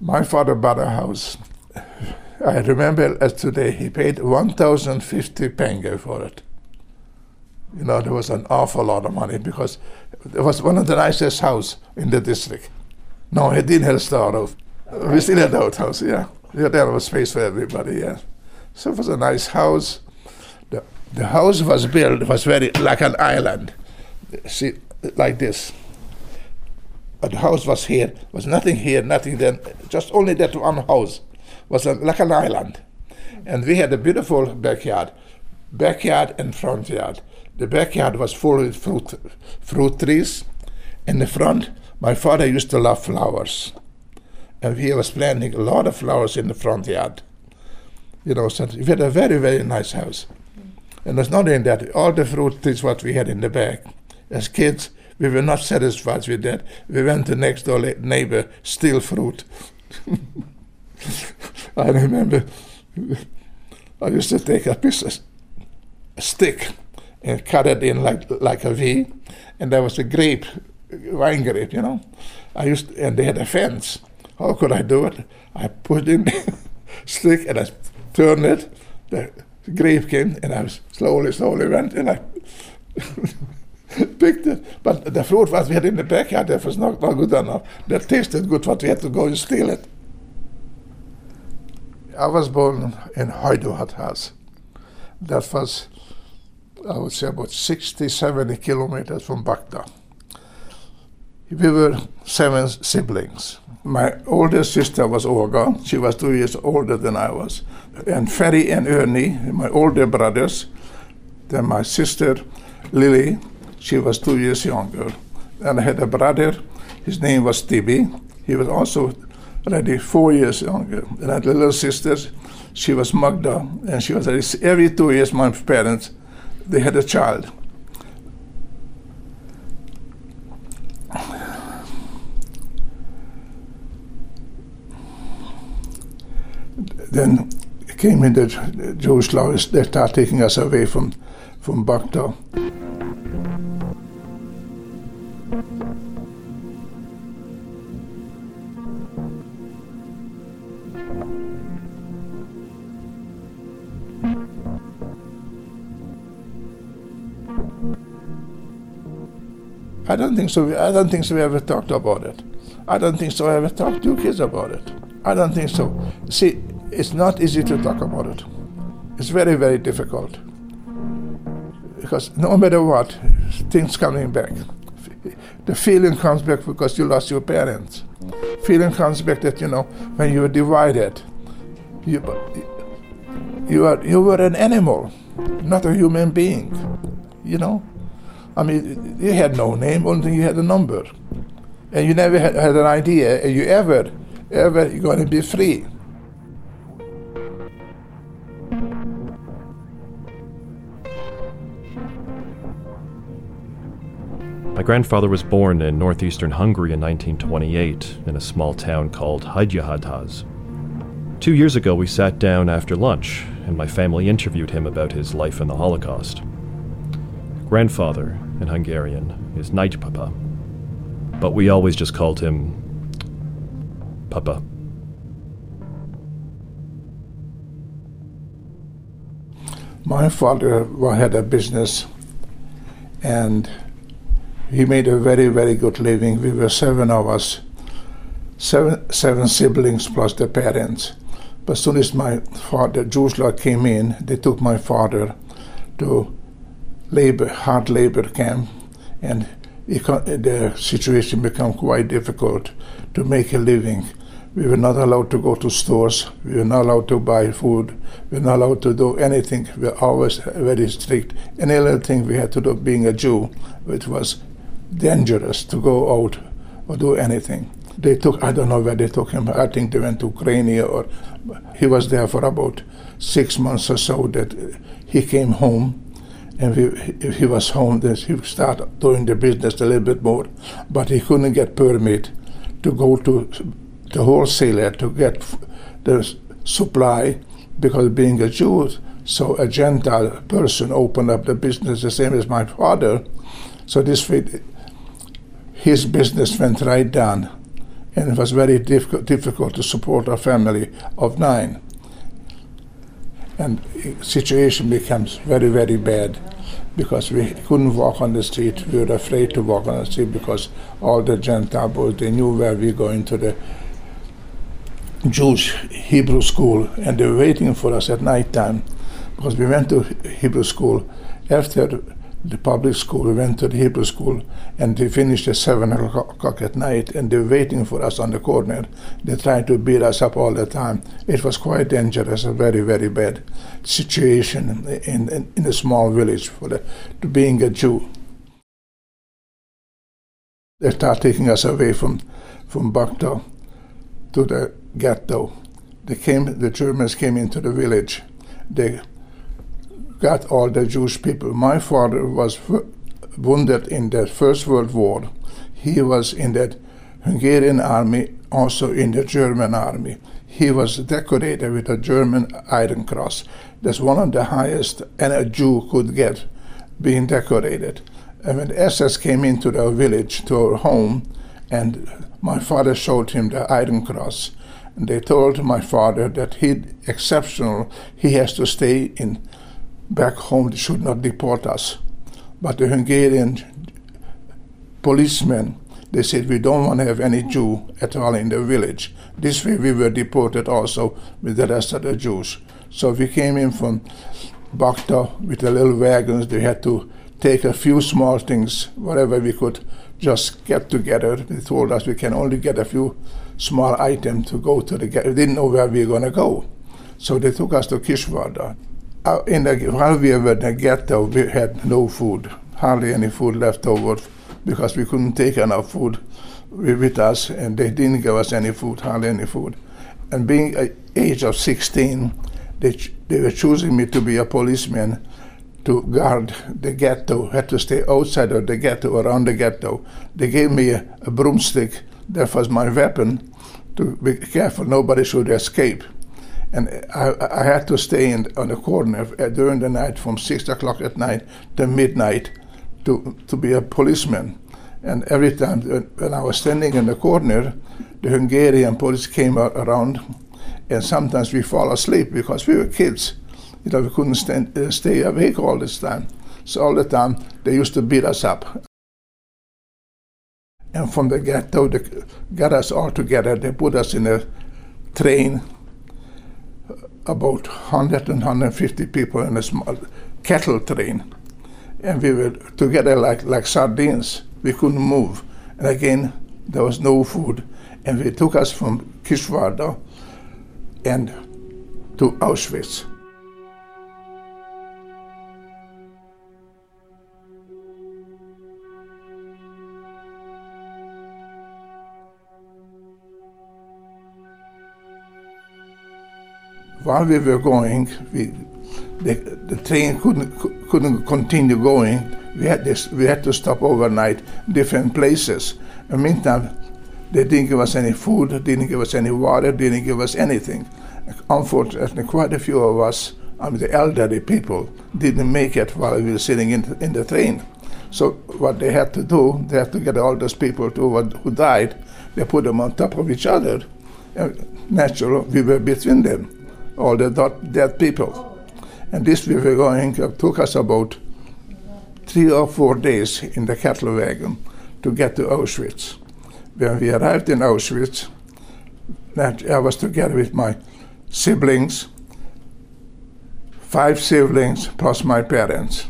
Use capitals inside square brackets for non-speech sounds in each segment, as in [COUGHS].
My father bought a house. I remember as today, he paid 1,050 pengő for it. You know, there was an awful lot of money because it was one of the nicest house in the district. No, he didn't have a star roof. We still had the outhouse, yeah. yeah. There was space for everybody, yeah. So it was a nice house. The, the house was built, was very like an island. See, like this. The house was here, was nothing here, nothing then, just only that one house was like an island. And we had a beautiful backyard, backyard and front yard. The backyard was full with fruit, fruit trees. In the front, my father used to love flowers. And he was planting a lot of flowers in the front yard. You know, so we had a very, very nice house. And it's not in that, all the fruit trees what we had in the back. As kids, we were not satisfied with that. We went to next door neighbor, steal fruit. [LAUGHS] I remember [LAUGHS] I used to take a piece of a stick and cut it in like like a V, and there was a grape, wine grape, you know. I used to, and they had a fence. How could I do it? I put in the [LAUGHS] stick and I turned it. The grape came, and I slowly, slowly went and I picked it. But the fruit what we had in the backyard that was not, not good enough. That tasted good, but we had to go and steal it. I was born in house. That was I would say about 60, 70 kilometers from Bakta. We were seven siblings. My older sister was Olga. She was two years older than I was. And Ferry and Ernie, my older brothers. Then my sister, Lily, she was two years younger. And I had a brother, his name was Tibi. He was also already four years younger. And I had a little sister, she was Magda, and she was every two years my parents they had a child. Then came in the Jewish laws, they started taking us away from, from Bakta. I don't think so. I don't think so. We ever talked about it. I don't think so. I ever talked to kids about it. I don't think so. See, it's not easy to talk about it. It's very, very difficult because no matter what, things coming back. The feeling comes back because you lost your parents. Feeling comes back that you know when you were divided, you you you were an animal, not a human being. You know. I mean, you had no name, only thing you had a number. And you never had, had an idea, are you ever, ever, going to be free. My grandfather was born in northeastern Hungary in 1928 in a small town called Hajdúhadház. Two years ago, we sat down after lunch, and my family interviewed him about his life in the Holocaust. Grandfather in Hungarian is Nagypapa, but we always just called him Papa. My father had a business and he made a very, very good living. We were seven of us, seven, seven siblings plus the parents. But as soon as my father, law came in, they took my father to labor, hard labor camp, and the situation became quite difficult to make a living. We were not allowed to go to stores. We were not allowed to buy food. We were not allowed to do anything. We were always very strict. Any other thing we had to do, being a Jew, it was dangerous to go out or do anything. They took, I don't know where they took him. I think they went to Ukraine or he was there for about six months or so that he came home and if he was home, then he started doing the business a little bit more. But he couldn't get permit to go to the wholesaler to get the supply because being a Jew, so a Gentile person opened up the business the same as my father. So this his business went right down, and it was very difficult, difficult to support a family of nine. And situation becomes very, very bad because we couldn't walk on the street. We were afraid to walk on the street because all the Gentile boys, they knew where we were going to the Jewish Hebrew school, and they were waiting for us at night time because we went to Hebrew school after the public school. We went to the Hebrew school and they finished at 7 o'clock at night and they were waiting for us on the corner. They tried to beat us up all the time. It was quite dangerous, a very, very bad situation in, in, in a small village for the, to being a Jew. They started taking us away from, from Bakta to the ghetto. They came, the Germans came into the village. They got all the Jewish people. My father was wounded in the First World War. He was in the Hungarian army, also in the German army. He was decorated with a German Iron Cross. That's one of the highest and a Jew could get, being decorated. And when SS came into the village, to our home, and my father showed him the Iron Cross, and they told my father that he exceptional, he has to stay in back home, they should not deport us. But the Hungarian policemen, they said, we don't want to have any Jew at all in the village. This way we were deported also with the rest of the Jews. So we came in from Bakta with the little wagons. They had to take a few small things, whatever we could just get together. They told us we can only get a few small items to go to the. We didn't know where we were going to go. So they took us to Kisvarda. Uh, in the, while we were in the ghetto, we had no food, hardly any food left over because we couldn't take enough food with us, and they didn't give us any food, hardly any food. And being a age of 16, they, they were choosing me to be a policeman to guard the ghetto, had to stay outside of the ghetto, around the ghetto. They gave me a, a broomstick, that was my weapon, to be careful nobody should escape and I, I had to stay in, on the corner during the night from six o'clock at night to midnight to, to be a policeman. And every time when I was standing in the corner, the Hungarian police came around, and sometimes we fall asleep because we were kids. You know, we couldn't stand, uh, stay awake all this time. So all the time they used to beat us up. And from the ghetto, they got us all together. They put us in a train about 100 and 150 people in a small cattle train. And we were together like, like sardines. We couldn't move. And again, there was no food. And they took us from Kisvarda and to Auschwitz. While we were going, we, the, the train couldn't couldn't continue going. We had this, we had to stop overnight different places. In the meantime, they didn't give us any food, didn't give us any water, didn't give us anything. Unfortunately, quite a few of us, I mean the elderly people, didn't make it while we were sitting in, in the train. So what they had to do, they had to get all those people to, who died, they put them on top of each other. Uh, naturally, we were between them all the dead people. And this we were going, uh, took us about three or four days in the cattle wagon to get to Auschwitz. When we arrived in Auschwitz, I was together with my siblings, five siblings plus my parents.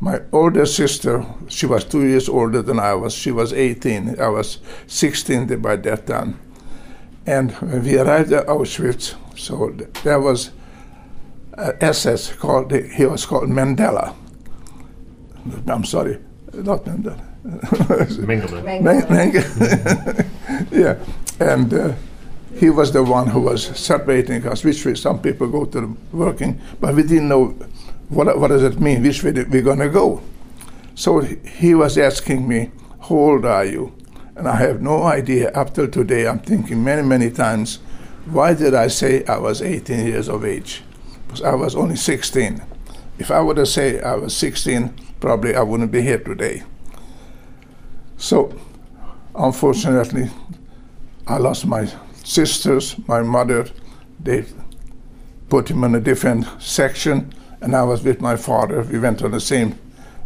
My older sister, she was two years older than I was. She was 18. I was 16 by that time. And when we arrived at Auschwitz, so there was an SS called, he was called Mandela. I'm sorry, not Mandela. [LAUGHS] Mengele. Mengele. [LAUGHS] yeah, and uh, he was the one who was separating us, which way some people go to working, but we didn't know what, what does it mean, which way we're going to go. So he was asking me, how old are you? And I have no idea up till today. I'm thinking many, many times, why did I say I was 18 years of age? Because I was only 16. If I would have said I was 16, probably I wouldn't be here today. So, unfortunately, I lost my sisters, my mother. They put him in a different section, and I was with my father. We went on the same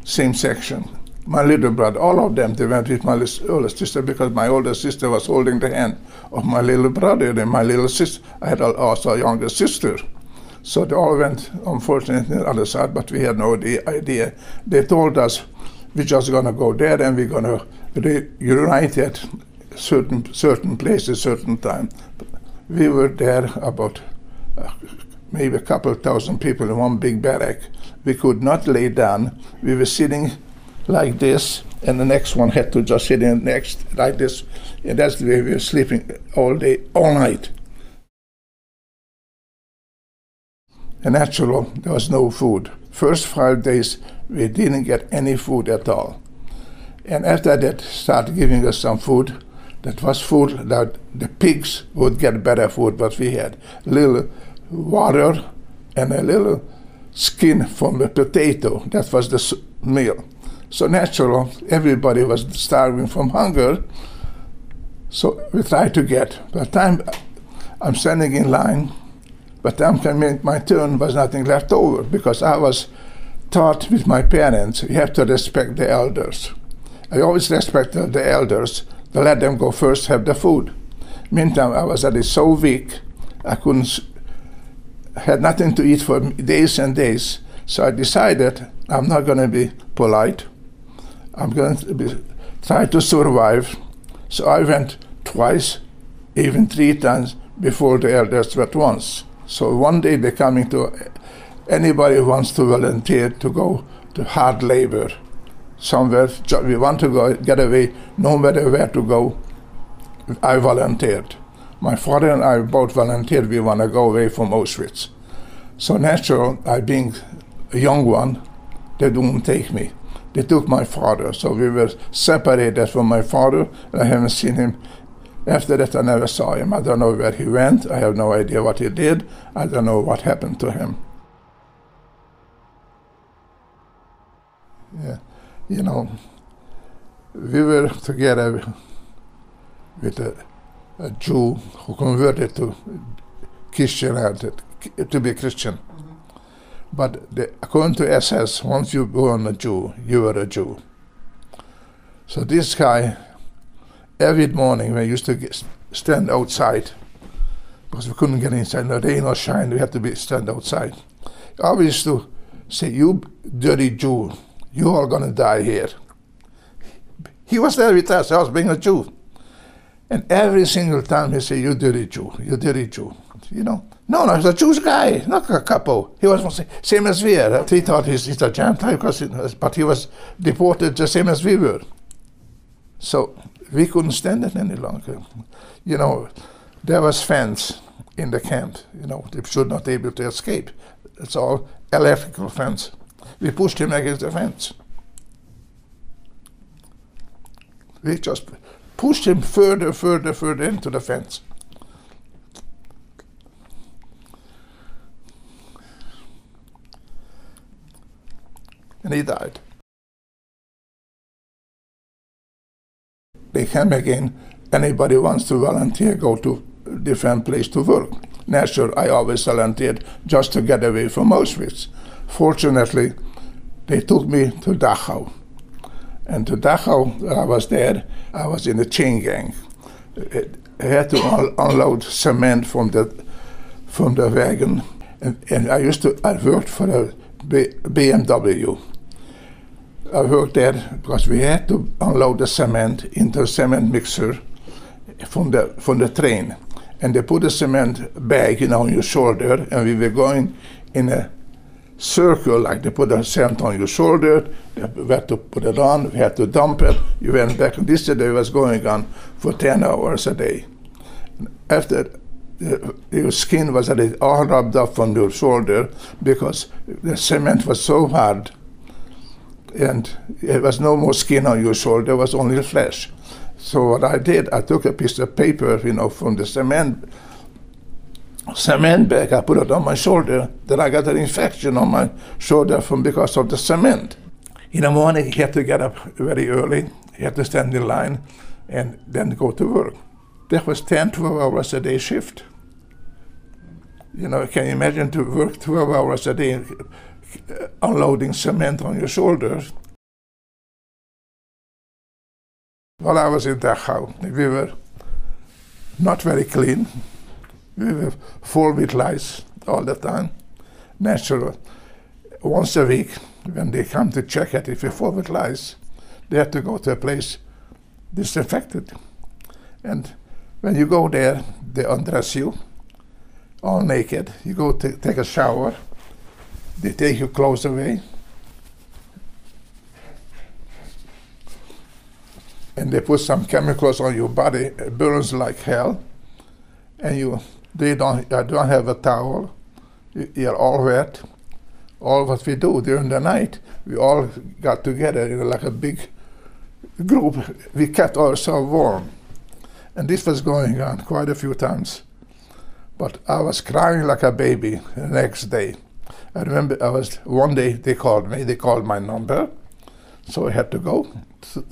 same section. My little brother, all of them, they went with my older sister because my older sister was holding the hand of my little brother and my little sister. I had also a younger sister. So they all went, unfortunately, on the other side, but we had no idea. They told us we're just going to go there and we're going to reunite at certain, certain places, certain time. We were there about uh, maybe a couple of thousand people in one big barrack. We could not lay down. We were sitting like this, and the next one had to just sit in next like this. And that's the way we were sleeping all day, all night. And actually, there was no food. First five days, we didn't get any food at all. And after that, started giving us some food. That was food that the pigs would get better food, but we had little water and a little skin from a potato. That was the meal. So natural, everybody was starving from hunger. So we tried to get. By the time I'm standing in line, by the time coming my turn was nothing left over because I was taught with my parents you have to respect the elders. I always respected the elders to let them go first have the food. Meantime, I was already so weak, I couldn't had nothing to eat for days and days. So I decided I'm not going to be polite. I'm going to be, try to survive. So I went twice, even three times before the elders went once. So one day they're coming to anybody who wants to volunteer to go to hard labor somewhere. We want to go get away, no matter where to go. I volunteered. My father and I both volunteered. We want to go away from Auschwitz. So natural, I being a young one, they do not take me. They took my father. So we were separated from my father. I haven't seen him. After that, I never saw him. I don't know where he went. I have no idea what he did. I don't know what happened to him. Yeah, you know, we were together with a, a Jew who converted to Christianity, uh, to be a Christian. But the, according to SS, once you on a Jew, you were a Jew. So this guy, every morning, we used to get, stand outside because we couldn't get inside. No rain or shine, we had to be stand outside. Used to say, "You dirty Jew, you are gonna die here." He was there with us. I was being a Jew, and every single time he said, "You dirty Jew, you dirty Jew," you know. No, no, he's a Jewish guy, not a couple. He was same as we are. He thought he's, he's a Gentile, but he was deported the same as we were. So we couldn't stand it any longer. You know, there was fence in the camp. You know, they should not be able to escape. It's all electrical fence. We pushed him against the fence. We just pushed him further, further, further into the fence. And he died. They came again. Anybody wants to volunteer, go to different place to work. Naturally, I always volunteered just to get away from Auschwitz. Fortunately, they took me to Dachau. And to Dachau, I was there, I was in the chain gang. I had to un- unload cement from the, from the wagon. And, and I used to, I worked for a B- BMW I worked there because we had to unload the cement into a cement mixer from the from the train, and they put the cement bag, you know, on your shoulder, and we were going in a circle, like they put the cement on your shoulder, we had to put it on, we had to dump it, you went back, and this day was going on for 10 hours a day. After uh, your skin was all rubbed up on your shoulder because the cement was so hard and there was no more skin on your shoulder, there was only flesh. So what I did, I took a piece of paper, you know, from the cement cement bag, I put it on my shoulder, then I got an infection on my shoulder from because of the cement. In the morning, he had to get up very early, he had to stand in line, and then go to work. That was 10, 12 hours a day shift. You know, can you imagine to work 12 hours a day unloading cement on your shoulders? While I was in Dachau, we were not very clean. We were full with lice all the time, natural. Once a week, when they come to check it, if you're full with lice, they have to go to a place disinfected. And when you go there, they undress you, all naked. You go t- take a shower, they take your clothes away, and they put some chemicals on your body. It burns like hell, and you they don't I don't have a towel. You're all wet. All what we do during the night, we all got together in like a big group. We kept ourselves warm, and this was going on quite a few times. But I was crying like a baby the next day. I remember I was one day they called me. They called my number, so I had to go. To,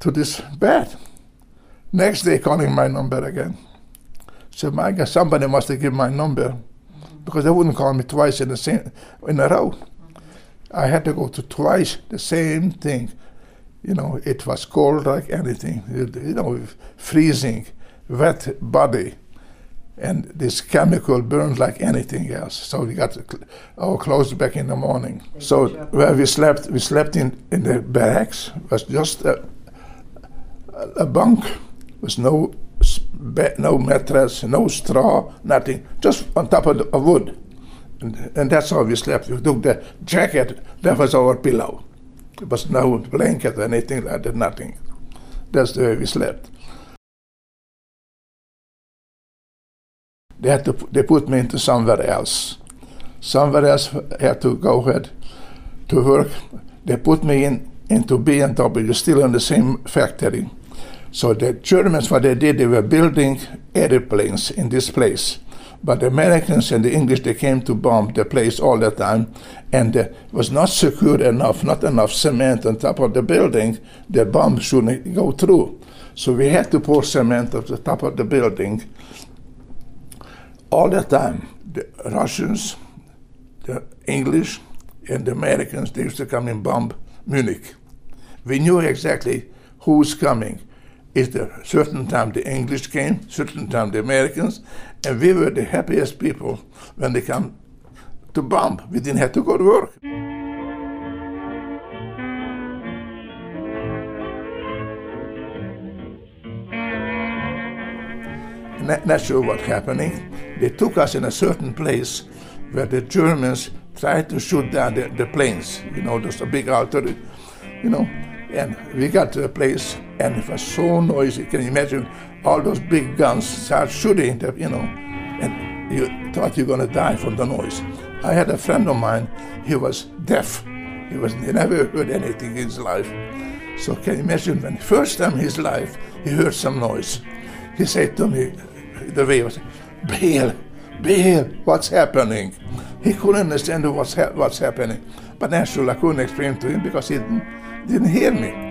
to this bed. Next day, calling my number again. So my God, somebody must have given my number because they wouldn't call me twice in the same in a row. I had to go to twice the same thing. You know, it was cold like anything. You know, freezing, wet body, and this chemical burned like anything else. So we got our clothes back in the morning. So where we slept, we slept in in the barracks. It was just. A, a bunk with no no mattress, no straw, nothing, just on top of, the, of wood. And, and, that's how we slept. We took the jacket, that was our pillow. There was no blanket or anything like that, nothing. That's the way we slept. They had to they put me into somewhere else. Somewhere else had to go ahead to work. They put me in into BMW, still in the same factory. So the Germans, what they did, they were building airplanes in this place. But the Americans and the English, they came to bomb the place all the time, and it was not secure enough, not enough cement on top of the building. The bomb shouldn't go through. So we had to pour cement on the top of the building all the time. The Russians, the English, and the Americans, they used to come and bomb Munich. We knew exactly who's coming is the certain time the English came, certain time the Americans, and we were the happiest people when they come to bomb. We didn't have to go to work. Not, sure what happening. They took us in a certain place where the Germans tried to shoot down the, the planes. You know, there's a big artillery, you know, and we got to the place, and it was so noisy. Can you imagine all those big guns start shooting, you know, and you thought you're going to die from the noise. I had a friend of mine, he was deaf. He was he never heard anything in his life. So can you imagine when first time in his life he heard some noise. He said to me, the way was, Bill, Bill, what's happening? He couldn't understand what's, ha- what's happening. But naturally I couldn't explain to him because he didn't didn't hear me.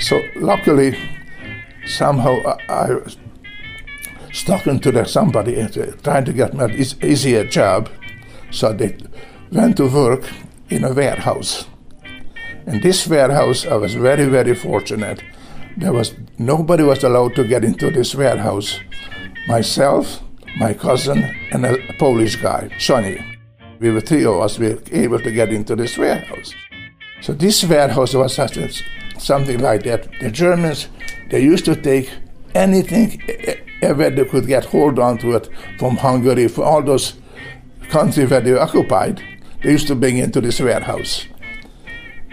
So luckily, somehow I, I talking to somebody uh, trying to get me an easier job. So they went to work in a warehouse. In this warehouse, I was very, very fortunate there was nobody was allowed to get into this warehouse. Myself, my cousin, and a Polish guy, Sonny. We were three of us. We were able to get into this warehouse. So this warehouse was something like that. The Germans they used to take anything ever they could get hold on to it from Hungary, from all those countries where they were occupied. They used to bring into this warehouse,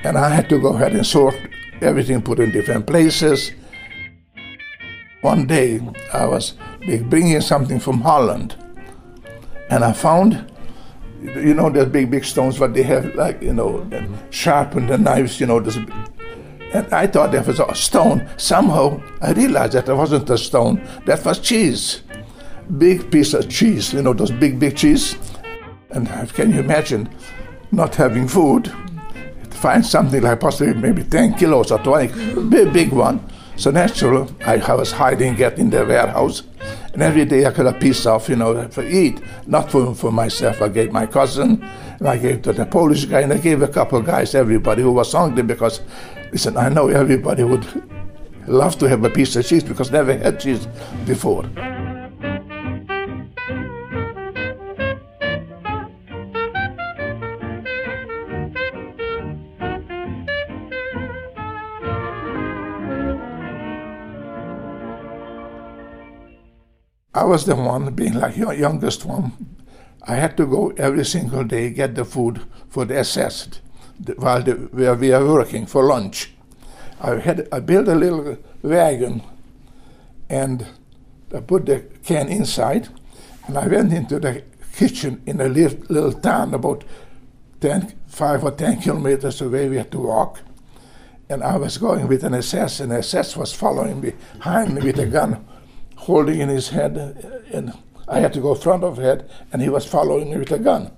and I had to go ahead and sort everything put in different places. One day I was bringing something from Holland, and I found, you know, those big, big stones, but they have like, you know, sharpened the knives, you know, this, and I thought that was a stone. Somehow I realized that it wasn't a stone, that was cheese. big piece of cheese, you know, those big, big cheese. And can you imagine not having food? Find something like possibly maybe 10 kilos or 20, big, big one. So naturally, I was hiding it in the warehouse. And every day I got a piece of, you know, for eat. Not for, for myself. I gave my cousin, and I gave to the Polish guy, and I gave a couple of guys, everybody who was hungry because, listen, I know everybody would love to have a piece of cheese because never had cheese before. I was the one, being like youngest one. I had to go every single day get the food for the SS while the, where we are working for lunch. I had I built a little wagon, and I put the can inside, and I went into the kitchen in a little, little town about 10, 5 or 10 kilometers away. We had to walk. And I was going with an SS, and SS was following behind me with a gun holding in his head, uh, and I had to go front of head, and he was following me with a gun.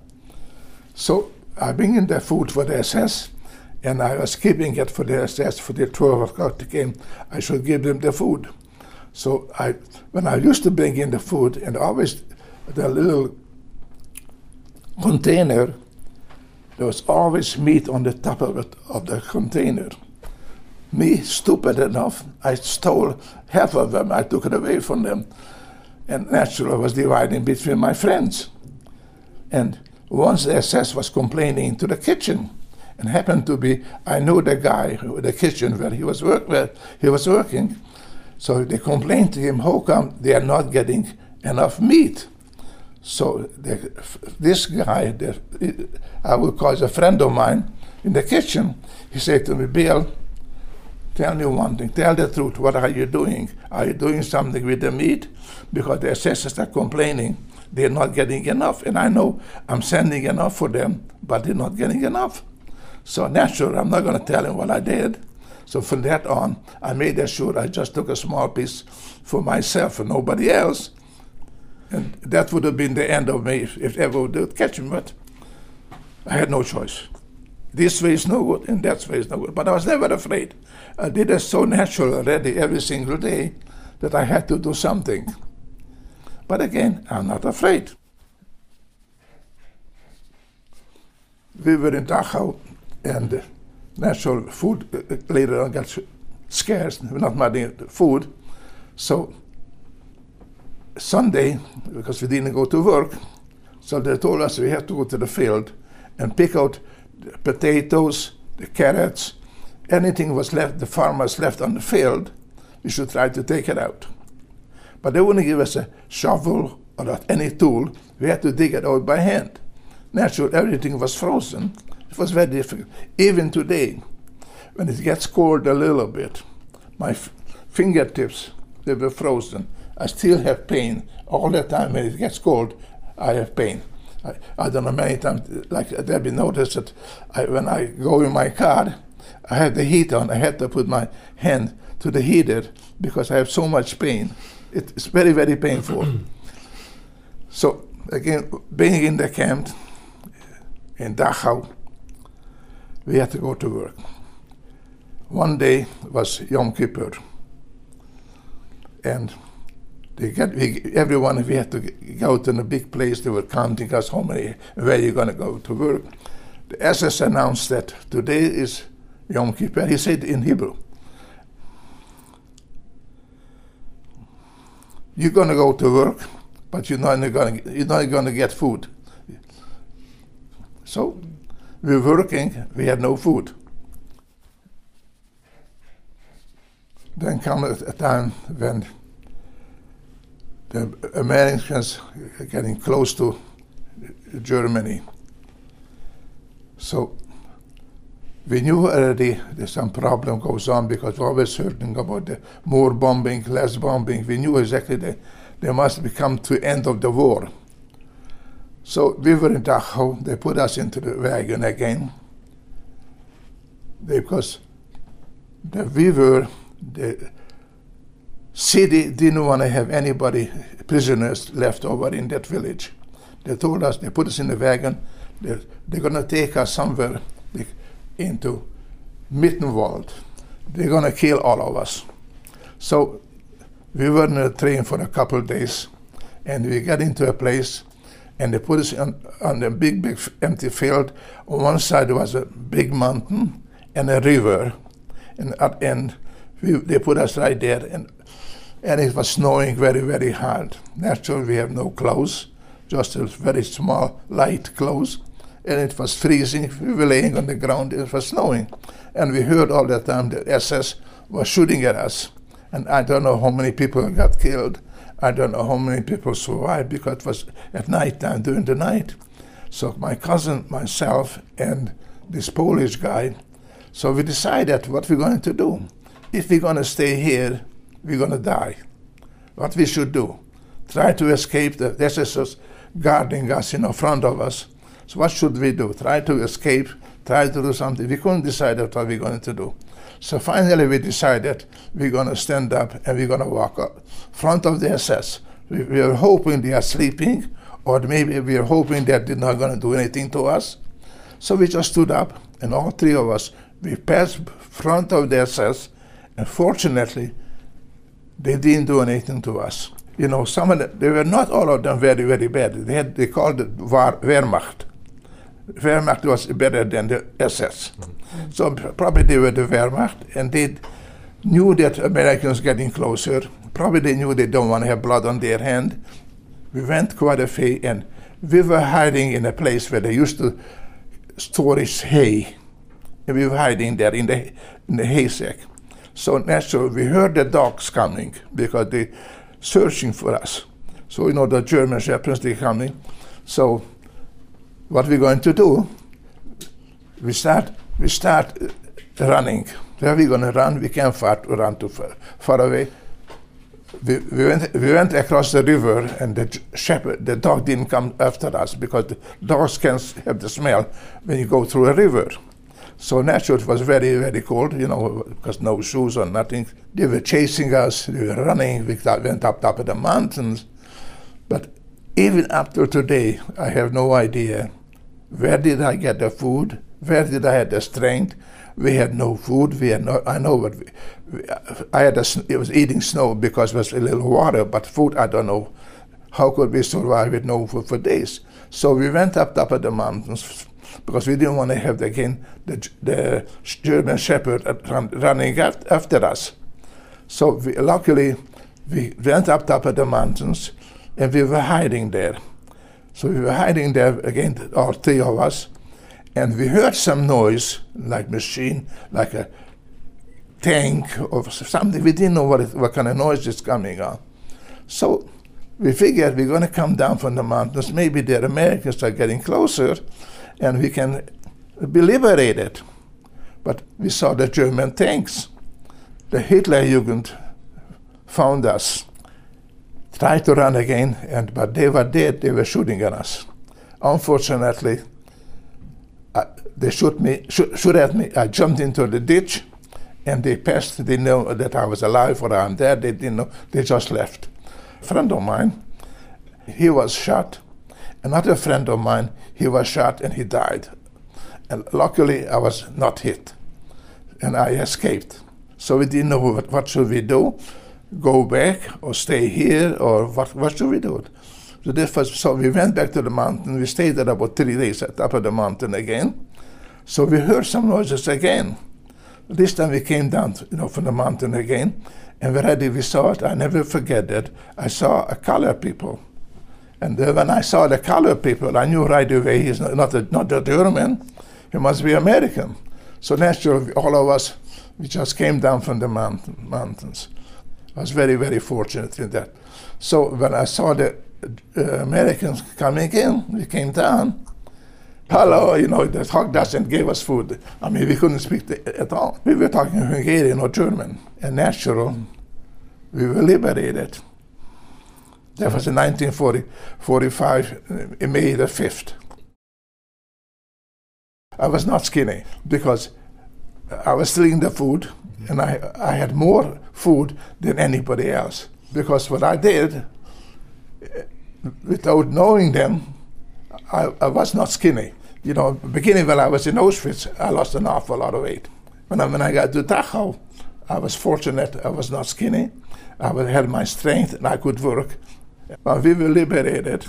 So I bring in the food for the SS, and I was keeping it for the SS for the 12 o'clock came. I should give them the food. So I, when I used to bring in the food, and always the little container, there was always meat on the top of it of the container me, stupid enough, I stole half of them. I took it away from them. And naturally, I was dividing between my friends. And once the SS was complaining to the kitchen, and happened to be, I knew the guy, who the kitchen where he was work, where he was working. So they complained to him, how come they are not getting enough meat? So the, this guy, the, I would call a friend of mine, in the kitchen, he said to me, Bill, Tell me one thing. Tell the truth. What are you doing? Are you doing something with the meat? Because the assessors are complaining they're not getting enough. And I know I'm sending enough for them, but they're not getting enough. So naturally, I'm not going to tell him what I did. So from that on, I made sure I just took a small piece for myself and nobody else. And that would have been the end of me if, if ever would catch me. But I had no choice. This way is no good, and that way is no good. But I was never afraid. I did it so natural already every single day that I had to do something. But again, I'm not afraid. We were in Dachau, and natural food uh, later on got scarce, We're not money, food. So Sunday, because we didn't go to work, so they told us we had to go to the field and pick out the potatoes, the carrots, anything was left, the farmers left on the field, we should try to take it out. But they wouldn't give us a shovel or any tool. We had to dig it out by hand. Naturally, everything was frozen. It was very difficult. Even today, when it gets cold a little bit, my f- fingertips, they were frozen. I still have pain all the time when it gets cold. I have pain. I, I don't know many times, like Debbie noticed that I, when I go in my car, I had the heat on. I had to put my hand to the heater because I have so much pain. It's very, very painful. so again, being in the camp eh, in Dachau, we had to go to work. One day was Yom Kippur, and they get we, everyone we had to go to a big place. They were counting us how many where you're going to go to work. The SS announced that today is Yom Kippur. He said in Hebrew, "You're going to go to work, but you're not going to, you're not going to get food." So we're working. We have no food. Then comes a time when the Americans are getting close to Germany. So we knew already that some problem goes on because we always hearing about the more bombing, less bombing. We knew exactly that they must become to end of the war. So we were in Dachau. They put us into the wagon again. They, because the, we were the city didn't want to have anybody, prisoners left over in that village. They told us, they put us in the wagon, they're, they're going to take us somewhere into Mittenwald. They're going to kill all of us. So we were in a train for a couple of days, and we got into a place, and they put us on, on a big, big empty field. On one side was a big mountain and a river, and, and we, they put us right there, and and it was snowing very, very hard. Naturally, we have no clothes, just a very small, light clothes, and it was freezing. We were laying on the ground, it was snowing, and we heard all the time the SS was shooting at us. And I don't know how many people got killed. I don't know how many people survived because it was at night time during the night. So my cousin, myself, and this Polish guy, so we decided what we're going to do. If we're going to stay here, we're going to die. What we should do? Try to escape. The SSS guarding us in front of us. So what should we do? Try to escape. Try to do something. We couldn't decide what we're going to do. So finally, we decided we're going to stand up and we're going to walk up front of the SS. We, we were hoping they are sleeping, or maybe we are hoping that they're not going to do anything to us. So we just stood up, and all three of us, we passed front of the SS, and fortunately, they didn't do anything to us. You know, some of them, they were not all of them very, very bad. They had, they called it Wehrmacht. Wehrmacht was better than the SS. So probably they were the Wehrmacht, and they knew that Americans getting closer. Probably they knew they don't want to have blood on their hand. We went quite a way, and we were hiding in a place where they used to store hay. And we were hiding there in the, in the haystack. So naturally, we heard the dogs coming because they searching for us. So you know the German shepherds they coming. So what we're going to do? We start we start running. Where we going to run? We can't far, run too far, far away. We, we, went, we went across the river, and the shepherd, the dog didn't come after us because the dogs can have the smell when you go through a river. So naturally, it was very, very cold, you know, because no shoes or nothing. They were chasing us, they were running, we went up top of the mountains. But even up to today, I have no idea where did I get the food, where did I have the strength. We had no food. We had no. I know what. We, I had. A, it was eating snow because it was a little water, but food I don't know. How could we survive with no food for days? So we went up top of the mountains, because we didn't want to have again the, the German Shepherd run, running after us. So we, luckily, we went up top of the mountains and we were hiding there. So we were hiding there again, all three of us, and we heard some noise, like machine, like a tank or something. We didn't know what, it, what kind of noise is coming on. So we figured we're going to come down from the mountains. Maybe the Americans are getting closer, and we can be liberated. But we saw the German tanks. The Hitlerjugend found us, tried to run again, and but they were dead. They were shooting at us. Unfortunately, uh, they shoot me, shoot, shoot at me. I jumped into the ditch, and they passed. They know that I was alive or I'm dead. They didn't know. They just left. A friend of mine, he was shot Another friend of mine, he was shot and he died. And luckily, I was not hit, and I escaped. So we didn't know what, what should we do, go back or stay here, or what, what should we do? So, this was, so we went back to the mountain. We stayed there about three days at the top of the mountain again. So we heard some noises again. This time we came down, you know, from the mountain again, and already we saw it. I never forget that. I saw a color people and when I saw the colored people, I knew right away he's not, not, a, not a German, he must be American. So naturally, all of us, we just came down from the mountain, mountains. I was very, very fortunate in that. So when I saw the uh, Americans coming in, we came down. Hello, you know, the talk doesn't give us food. I mean, we couldn't speak the, at all. We were talking Hungarian or German. And natural, we were liberated. That was in 1945, uh, May the 5th. I was not skinny because I was stealing the food and I, I had more food than anybody else. Because what I did, without knowing them, I, I was not skinny. You know, beginning when I was in Auschwitz, I lost an awful lot of weight. When I, when I got to Dachau, I was fortunate I was not skinny. I had my strength and I could work. But we were liberated,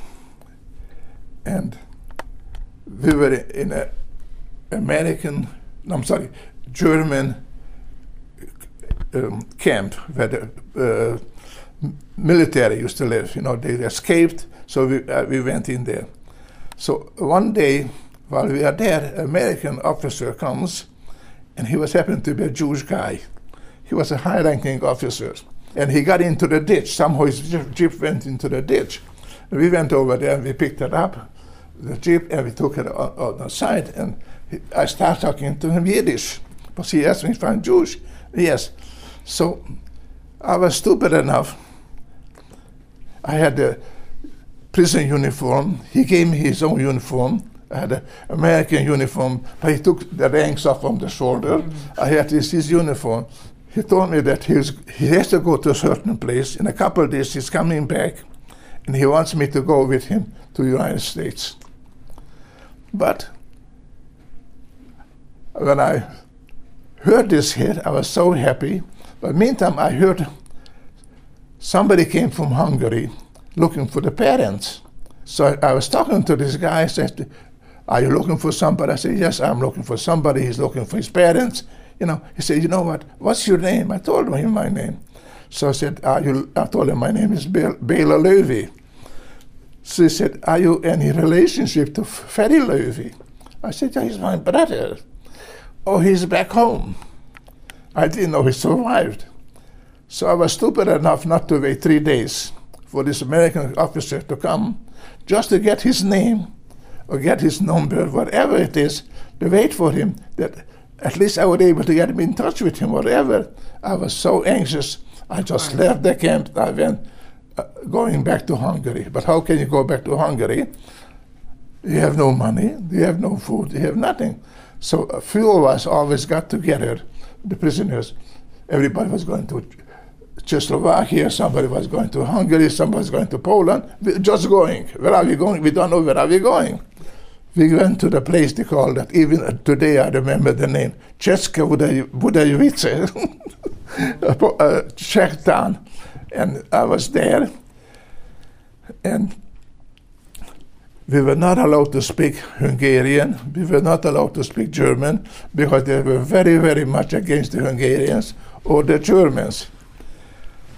and we were in an American, I'm sorry, German um, camp where the uh, military used to live. You know, they escaped, so we, uh, we went in there. So one day, while we are there, an American officer comes, and he was happened to be a Jewish guy. He was a high-ranking officer, and he got into the ditch. Somehow his jeep went into the ditch. We went over there and we picked it up, the jeep, and we took it on, on the side. And I started talking to him in Yiddish, because he asked me if I'm Jewish. Yes. So I was stupid enough. I had a prison uniform. He gave me his own uniform. I had an American uniform, but he took the ranks off from the shoulder. Mm-hmm. I had his, his uniform. He told me that he's, he has to go to a certain place. In a couple of days, he's coming back, and he wants me to go with him to the United States. But when I heard this hit, I was so happy. But meantime, I heard somebody came from Hungary looking for the parents. So I, was talking to this guy. I said, "Are you looking for somebody?" I said, "Yes, I'm looking for somebody. He's looking for his parents." You know, he said, "You know what? What's your name?" I told him my name. So I said, "Are you?" I told him my name is Bela Levy. So he said, "Are you any relationship to Freddie Levy?" I said, yeah, "He's my brother." Oh, he's back home. I didn't know he survived. So I was stupid enough not to wait three days for this American officer to come just to get his name or get his number, whatever it is, to wait for him, that at least I would be able to get him in touch with him, whatever. I was so anxious. I just left the camp. I went uh, going back to Hungary. But how can you go back to Hungary? You have no money, you have no food, you have nothing. So a few of us always got together, the prisoners. Everybody was going to Czechoslovakia, somebody was going to Hungary, somebody was going to Poland. We're just going. Where are we going? We don't know where are we going. We went to the place they call that, even today I remember the name, Česká Budějovice, [LAUGHS] a Czech town. And I was there, and we were not allowed to speak Hungarian, we were not allowed to speak German, because they were very, very much against the Hungarians or the Germans.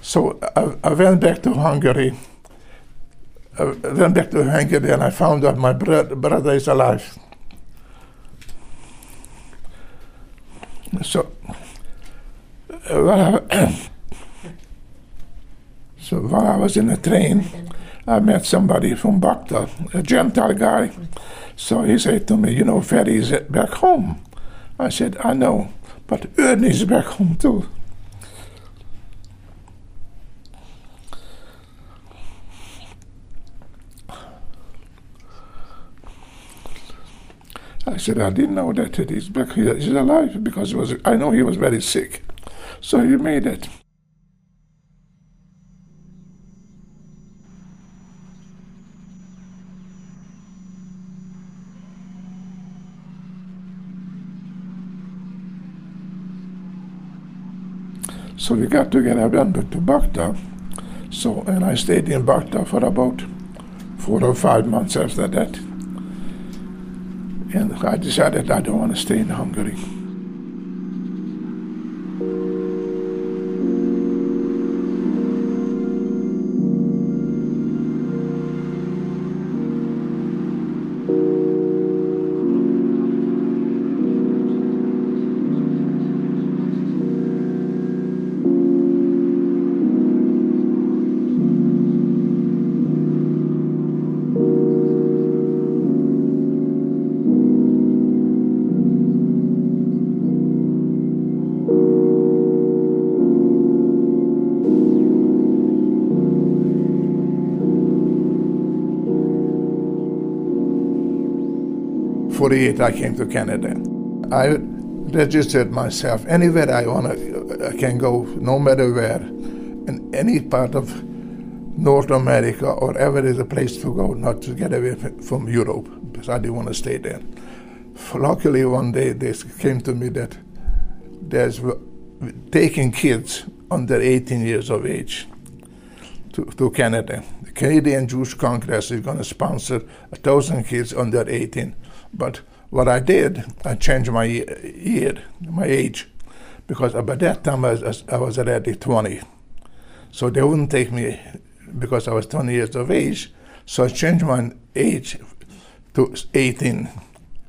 So I, I went back to Hungary. I went back to Hungary and I found out my bro- brother is alive. So, uh, [COUGHS] so while I was in the train, I met somebody from Bakta, a Gentile guy. So he said to me, You know, Ferry is back home. I said, I know, but Ernie is back home too. I said, I didn't know that he's back here. He's alive because was, I know he was very sick. So he made it. So we got together, went to Bakta. So, and I stayed in Bakta for about four or five months after that. And I decided I don't want to stay in Hungary. Forty-eight, I came to Canada. I registered myself anywhere I want to. I can go, no matter where, in any part of North America or ever is a place to go, not to get away from Europe, because I didn't want to stay there. Luckily, one day they came to me that there's taking kids under 18 years of age to, to Canada. The Canadian Jewish Congress is going to sponsor a thousand kids under 18. But what I did, I changed my year, my age, because by that time I was, I was already 20. So they wouldn't take me because I was 20 years of age. So I changed my age to 18.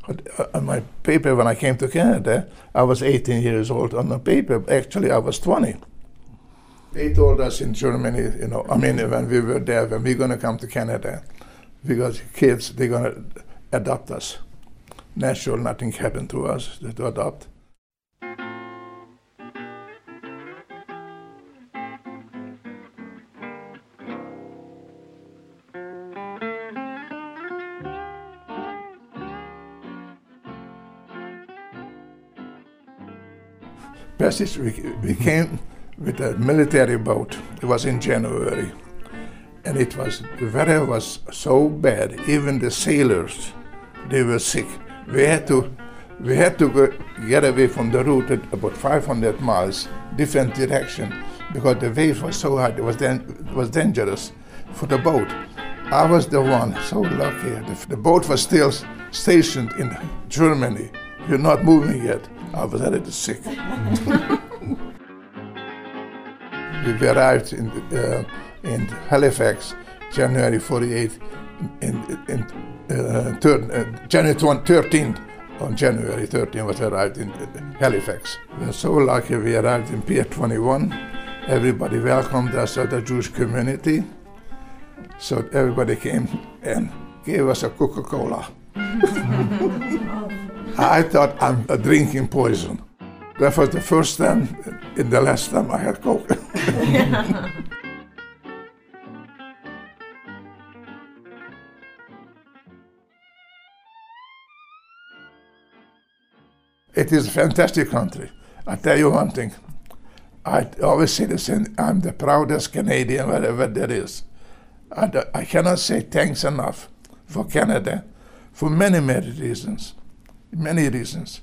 Uh, on my paper, when I came to Canada, I was 18 years old. On the paper, actually, I was 20. They told us in Germany, you know, I mean, when we were there, when we're going to come to Canada, because kids, they're going to adopt us. Natural, nothing happened to us to adopt. passage, we, we came with a military boat. It was in January. And it was, the weather was so bad, even the sailors, they were sick. We had to, we had to go, get away from the route at about 500 miles, different direction, because the waves were so high, it was, then, was dangerous for the boat. I was the one, so lucky. The, the boat was still stationed in Germany. You're not moving yet. I was already sick. [LAUGHS] we arrived in, uh, in Halifax, January 48, in, in uh, Eh, third, uh, eh, January 13th. On January 13th, was arrived in eh, Halifax. We were so lucky we arrived in Pier 21. Everybody welcomed us at the Jewish community. So everybody came and gave us a Coca-Cola. [LAUGHS] I thought I'm drinking poison. That was the first time in the last time I had Coke. [LAUGHS] it is a fantastic country. I tell you one thing. I always say this, same. I'm the proudest Canadian wherever there is. I, I cannot say thanks enough for Canada for many, many reasons many reasons.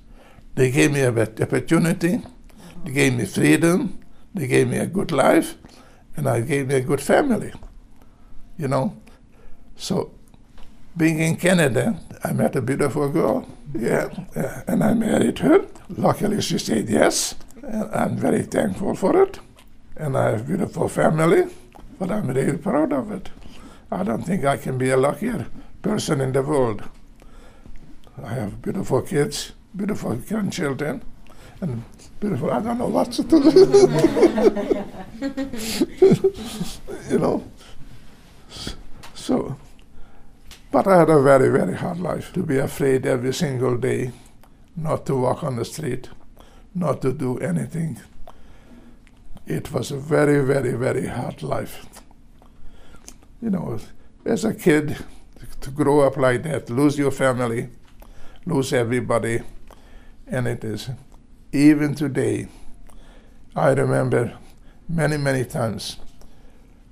They gave me an opportunity, they gave me freedom, they gave me a good life, and I gave me a good family. You know? So, being in Canada, I met a beautiful girl, yeah, uh, and I married her. Luckily, she said yes, and I'm very thankful for it. And I have beautiful family, but I'm really proud of it. I don't think I can be a luckier person in the world. I have beautiful kids, beautiful grandchildren, and beautiful. I don't know what to do. [LAUGHS] you know. So, but I had a very, very hard life to be afraid every single day, not to walk on the street, not to do anything. It was a very, very, very hard life. You know, as a kid, to grow up like that, lose your family, lose everybody. And it is, even today, I remember many, many times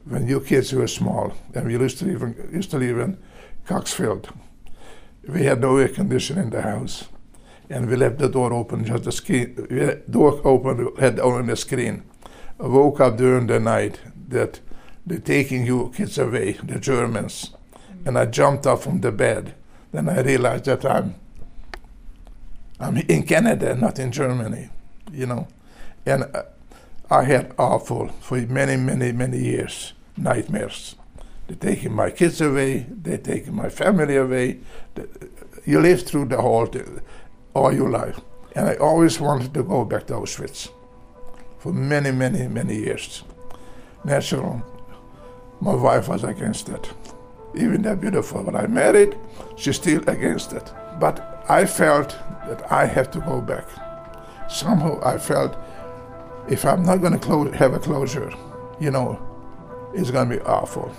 when you kids were small, and we used to live in, used to live in Coxfield. We had no air conditioning in the house, and we left the door open, just the screen, door open, had only the screen. I woke up during the night that they're taking you kids away, the Germans, and I jumped up from the bed. Then I realized that I'm I'm in Canada, not in Germany, you know. And uh, I had awful, for many, many, many years, nightmares. They're taking my kids away, they're taking my family away. You live through the whole, all your life. And I always wanted to go back to Auschwitz for many, many, many years. Natural, my wife was against that. Even that beautiful, when I married, she's still against it. But I felt that I have to go back. Somehow I felt if I'm not going to have a closure, you know, it's going to be awful.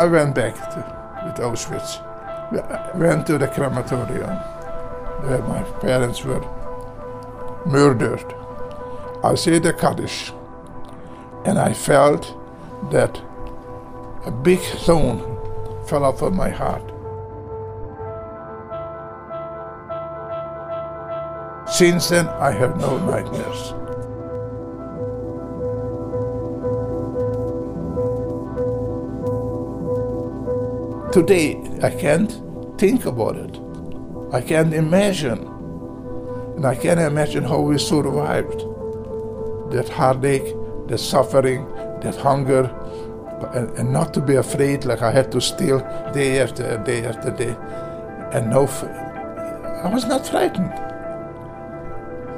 I went back to with Auschwitz. I went to the crematorium where my parents were murdered. I said the Kaddish, and I felt that a big stone fell off of my heart. Since then, I have no nightmares. Today, I can't think about it. I can't imagine. And I can't imagine how we survived that heartache, that suffering, that hunger, and, and, not to be afraid like I had to steal day after day after day. And no, I was not frightened.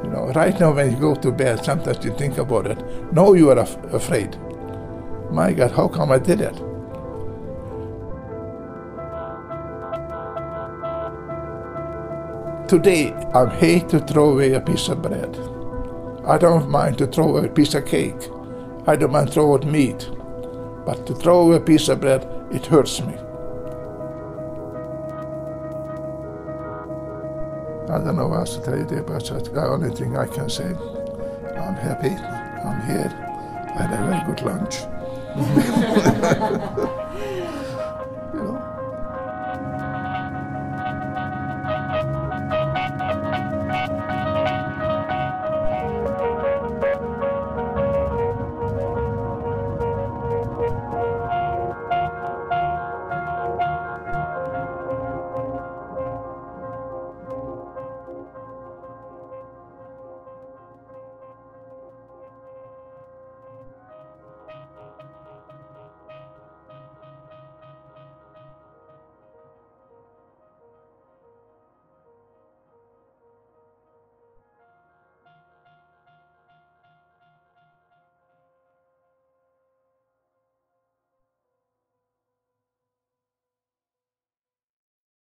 You know, right now when you go to bed, sometimes you think about it. No, you are af- afraid. My God, how come I did it? Today, I hate to throw away a piece of bread. I don't mind to throw away a piece of cake. I don't mind throw out meat. But to throw away a piece of bread, it hurts me. I don't know what else to tell you there, but that's the only thing I can say. I'm happy. I'm here. I had a very good lunch. [LAUGHS]